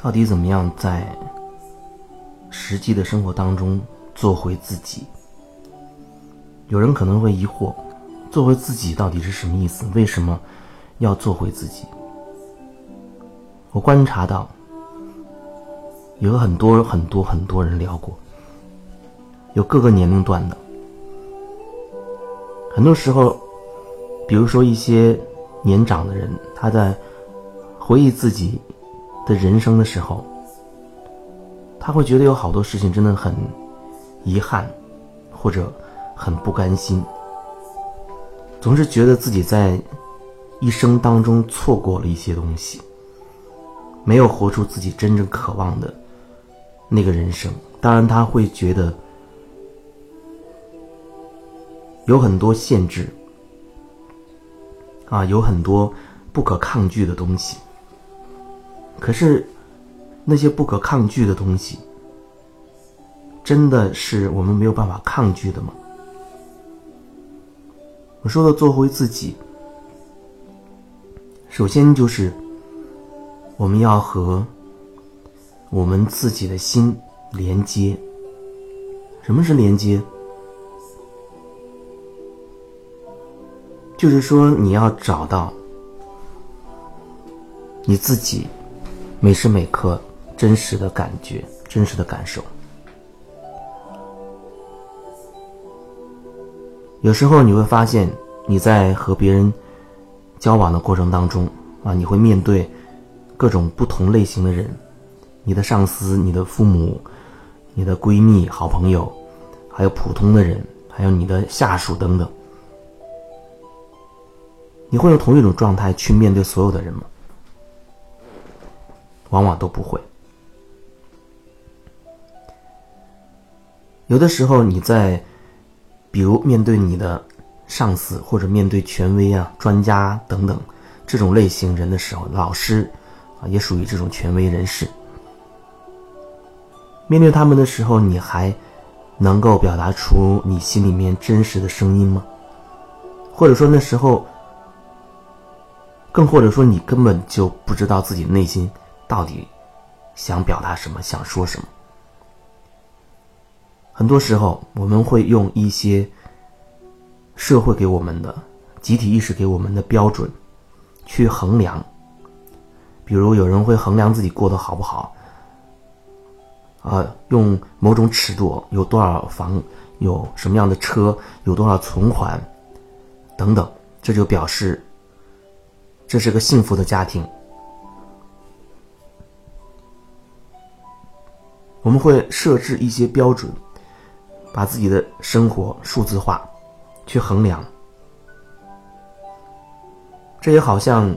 到底怎么样在实际的生活当中做回自己？有人可能会疑惑，做回自己到底是什么意思？为什么要做回自己？我观察到，有很多很多很多人聊过，有各个年龄段的。很多时候，比如说一些年长的人，他在回忆自己的人生的时候，他会觉得有好多事情真的很遗憾，或者很不甘心，总是觉得自己在一生当中错过了一些东西，没有活出自己真正渴望的那个人生。当然，他会觉得。有很多限制，啊，有很多不可抗拒的东西。可是，那些不可抗拒的东西，真的是我们没有办法抗拒的吗？我说的做回自己，首先就是我们要和我们自己的心连接。什么是连接？就是说，你要找到你自己每时每刻真实的感觉、真实的感受。有时候你会发现，你在和别人交往的过程当中啊，你会面对各种不同类型的人：你的上司、你的父母、你的闺蜜、好朋友，还有普通的人，还有你的下属等等。你会用同一种状态去面对所有的人吗？往往都不会。有的时候你在，比如面对你的上司或者面对权威啊、专家等等这种类型人的时候，老师啊也属于这种权威人士。面对他们的时候，你还能够表达出你心里面真实的声音吗？或者说那时候？更或者说，你根本就不知道自己内心到底想表达什么，想说什么。很多时候，我们会用一些社会给我们的、集体意识给我们的标准去衡量。比如，有人会衡量自己过得好不好，啊，用某种尺度，有多少房，有什么样的车，有多少存款，等等，这就表示。这是个幸福的家庭。我们会设置一些标准，把自己的生活数字化，去衡量。这也好像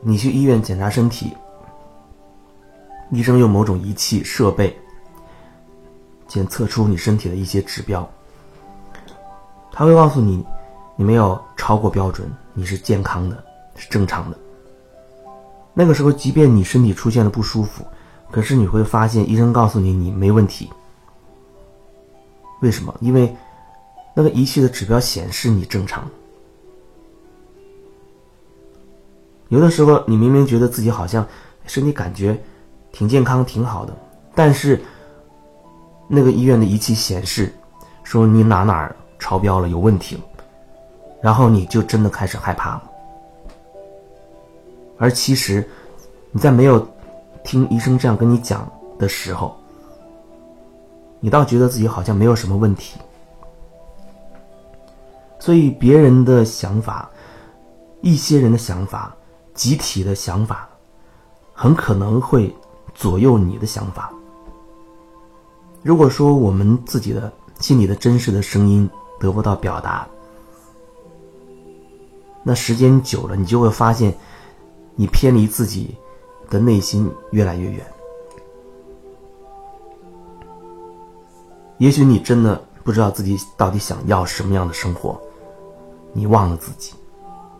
你去医院检查身体，医生用某种仪器设备检测出你身体的一些指标，他会告诉你。你没有超过标准，你是健康的，是正常的。那个时候，即便你身体出现了不舒服，可是你会发现医生告诉你你没问题。为什么？因为那个仪器的指标显示你正常。有的时候，你明明觉得自己好像身体感觉挺健康、挺好的，但是那个医院的仪器显示说你哪哪超标了，有问题了。然后你就真的开始害怕了，而其实你在没有听医生这样跟你讲的时候，你倒觉得自己好像没有什么问题。所以别人的想法、一些人的想法、集体的想法，很可能会左右你的想法。如果说我们自己的心里的真实的声音得不到表达，那时间久了，你就会发现，你偏离自己的内心越来越远。也许你真的不知道自己到底想要什么样的生活，你忘了自己，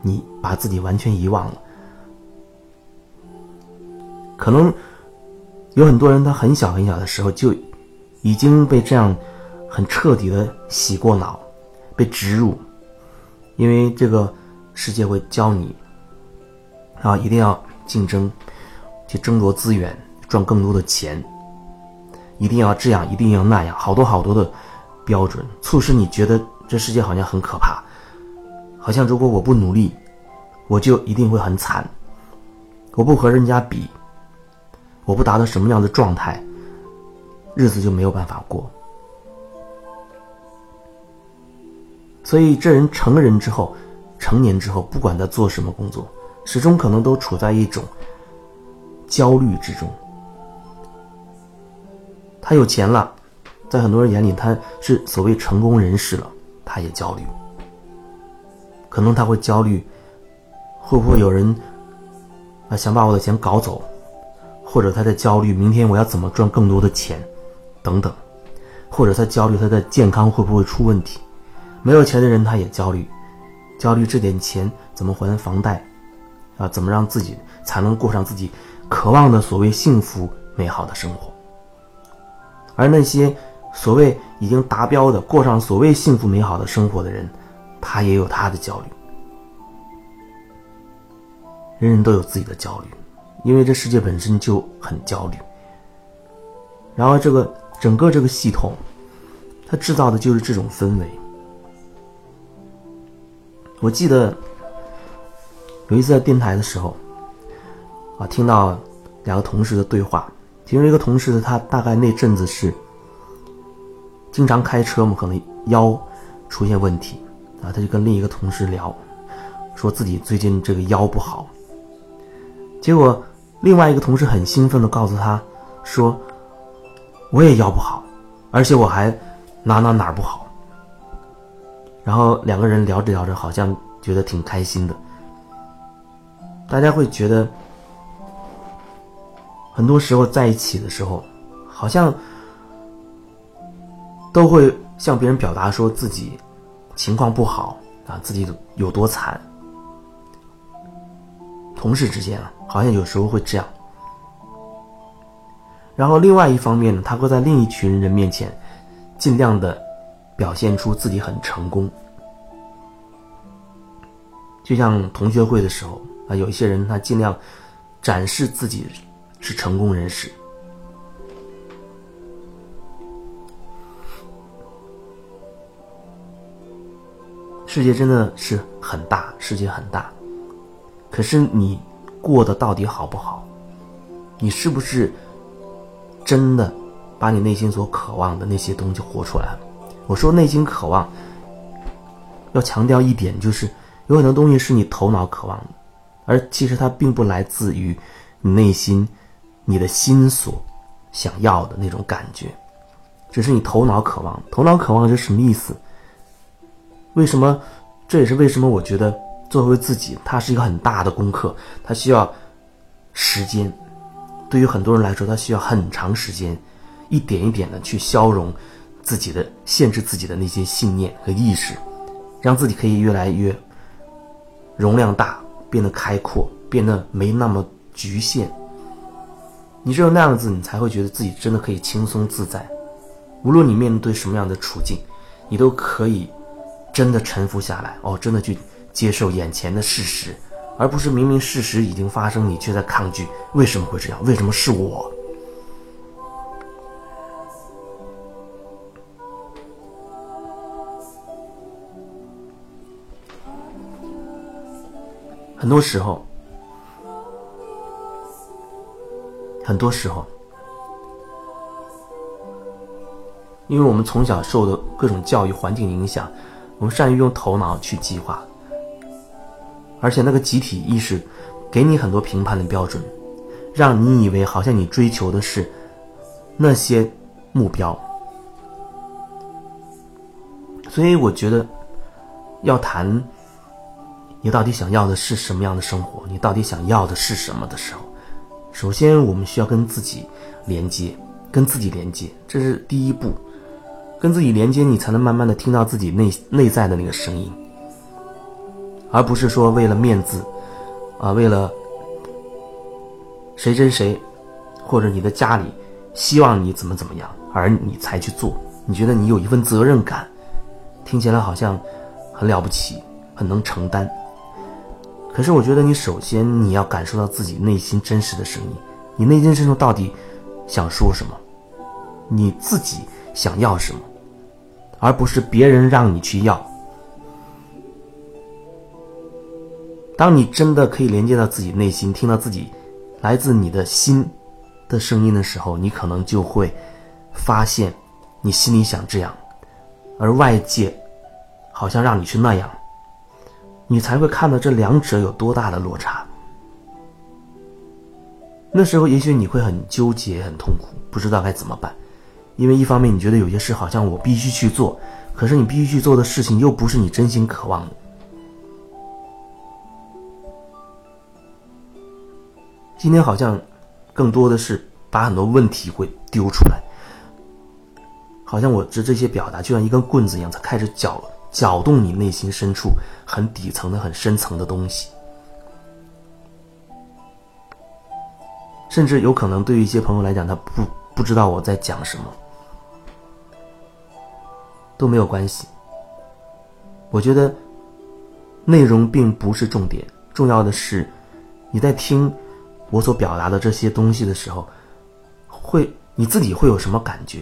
你把自己完全遗忘了。可能有很多人，他很小很小的时候就已经被这样很彻底的洗过脑，被植入，因为这个。世界会教你，啊，一定要竞争，去争夺资源，赚更多的钱。一定要这样，一定要那样，好多好多的标准，促使你觉得这世界好像很可怕，好像如果我不努力，我就一定会很惨。我不和人家比，我不达到什么样的状态，日子就没有办法过。所以，这人成人之后，成年之后，不管他做什么工作，始终可能都处在一种焦虑之中。他有钱了，在很多人眼里他是所谓成功人士了，他也焦虑。可能他会焦虑，会不会有人啊想把我的钱搞走，或者他在焦虑明天我要怎么赚更多的钱，等等，或者他焦虑他的健康会不会出问题。没有钱的人，他也焦虑，焦虑这点钱怎么还房贷，啊，怎么让自己才能过上自己渴望的所谓幸福美好的生活。而那些所谓已经达标的、过上所谓幸福美好的生活的人，他也有他的焦虑。人人都有自己的焦虑，因为这世界本身就很焦虑。然后，这个整个这个系统，它制造的就是这种氛围。我记得有一次在电台的时候，啊，听到两个同事的对话。其中一个同事他大概那阵子是经常开车嘛，可能腰出现问题啊，他就跟另一个同事聊，说自己最近这个腰不好。结果另外一个同事很兴奋的告诉他说：“我也腰不好，而且我还哪哪哪儿不好。”然后两个人聊着聊着，好像觉得挺开心的。大家会觉得，很多时候在一起的时候，好像都会向别人表达说自己情况不好啊，自己有多惨。同事之间啊，好像有时候会这样。然后另外一方面呢，他会在另一群人面前尽量的。表现出自己很成功，就像同学会的时候有一些人他尽量展示自己是成功人士。世界真的是很大，世界很大，可是你过得到底好不好？你是不是真的把你内心所渴望的那些东西活出来了？我说内心渴望，要强调一点，就是有很多东西是你头脑渴望的，而其实它并不来自于你内心、你的心所想要的那种感觉，只是你头脑渴望。头脑渴望是什么意思？为什么？这也是为什么我觉得做回自己，它是一个很大的功课，它需要时间。对于很多人来说，它需要很长时间，一点一点的去消融。自己的限制自己的那些信念和意识，让自己可以越来越容量大，变得开阔，变得没那么局限。你只有那样子，你才会觉得自己真的可以轻松自在。无论你面对什么样的处境，你都可以真的臣服下来，哦，真的去接受眼前的事实，而不是明明事实已经发生，你却在抗拒。为什么会这样？为什么是我？很多时候，很多时候，因为我们从小受的各种教育环境影响，我们善于用头脑去计划，而且那个集体意识给你很多评判的标准，让你以为好像你追求的是那些目标，所以我觉得要谈。你到底想要的是什么样的生活？你到底想要的是什么的时候，首先我们需要跟自己连接，跟自己连接，这是第一步。跟自己连接，你才能慢慢的听到自己内内在的那个声音，而不是说为了面子，啊，为了谁谁谁，或者你的家里希望你怎么怎么样，而你才去做。你觉得你有一份责任感，听起来好像很了不起，很能承担。可是我觉得你首先你要感受到自己内心真实的声音，你内心深处到底想说什么，你自己想要什么，而不是别人让你去要。当你真的可以连接到自己内心，听到自己来自你的心的声音的时候，你可能就会发现，你心里想这样，而外界好像让你去那样，你才会看到这两者有多大的落差。那时候也许你会很纠结、很痛苦，不知道该怎么办，因为一方面你觉得有些事好像我必须去做，可是你必须去做的事情又不是你真心渴望的。今天好像更多的是把很多问题会丢出来，好像我这这些表达就像一根棍子一样，在开始搅了搅动你内心深处很底层的、很深层的东西，甚至有可能对于一些朋友来讲，他不不知道我在讲什么，都没有关系。我觉得内容并不是重点，重要的是你在听。我所表达的这些东西的时候，会你自己会有什么感觉？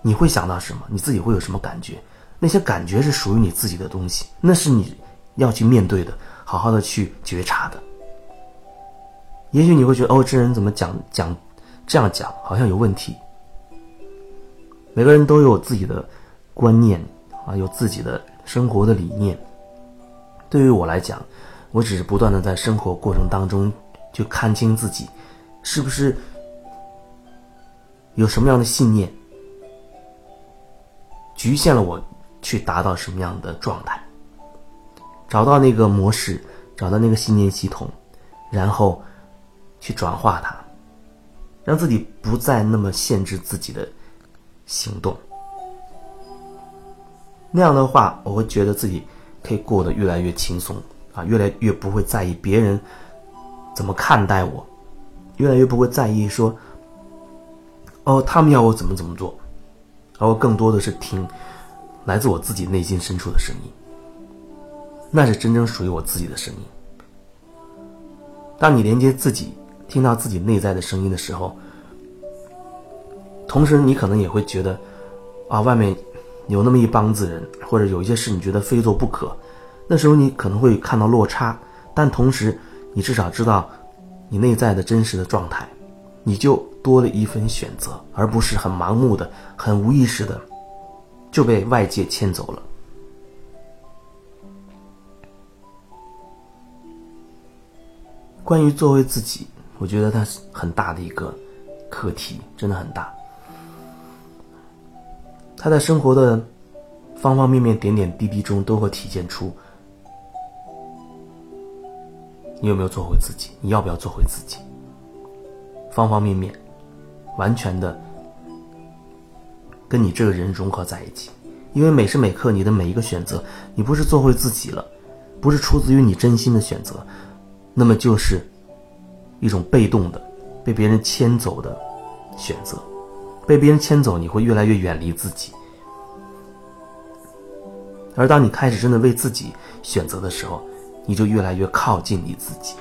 你会想到什么？你自己会有什么感觉？那些感觉是属于你自己的东西，那是你要去面对的，好好的去觉察的。也许你会觉得，哦，这人怎么讲讲这样讲，好像有问题。每个人都有自己的观念啊，有自己的生活的理念。对于我来讲，我只是不断的在生活过程当中。就看清自己，是不是有什么样的信念局限了我去达到什么样的状态？找到那个模式，找到那个信念系统，然后去转化它，让自己不再那么限制自己的行动。那样的话，我会觉得自己可以过得越来越轻松啊，越来越不会在意别人。怎么看待我？越来越不会在意说，哦，他们要我怎么怎么做，而我更多的是听来自我自己内心深处的声音，那是真正属于我自己的声音。当你连接自己，听到自己内在的声音的时候，同时你可能也会觉得，啊，外面有那么一帮子人，或者有一些事你觉得非做不可，那时候你可能会看到落差，但同时。你至少知道你内在的真实的状态，你就多了一份选择，而不是很盲目的、很无意识的就被外界牵走了。关于作为自己，我觉得它是很大的一个课题，真的很大。他在生活的方方面面、点点滴滴中都会体现出。你有没有做回自己？你要不要做回自己？方方面面，完全的跟你这个人融合在一起。因为每时每刻你的每一个选择，你不是做回自己了，不是出自于你真心的选择，那么就是一种被动的、被别人牵走的选择。被别人牵走，你会越来越远离自己。而当你开始真的为自己选择的时候，你就越来越靠近你自己。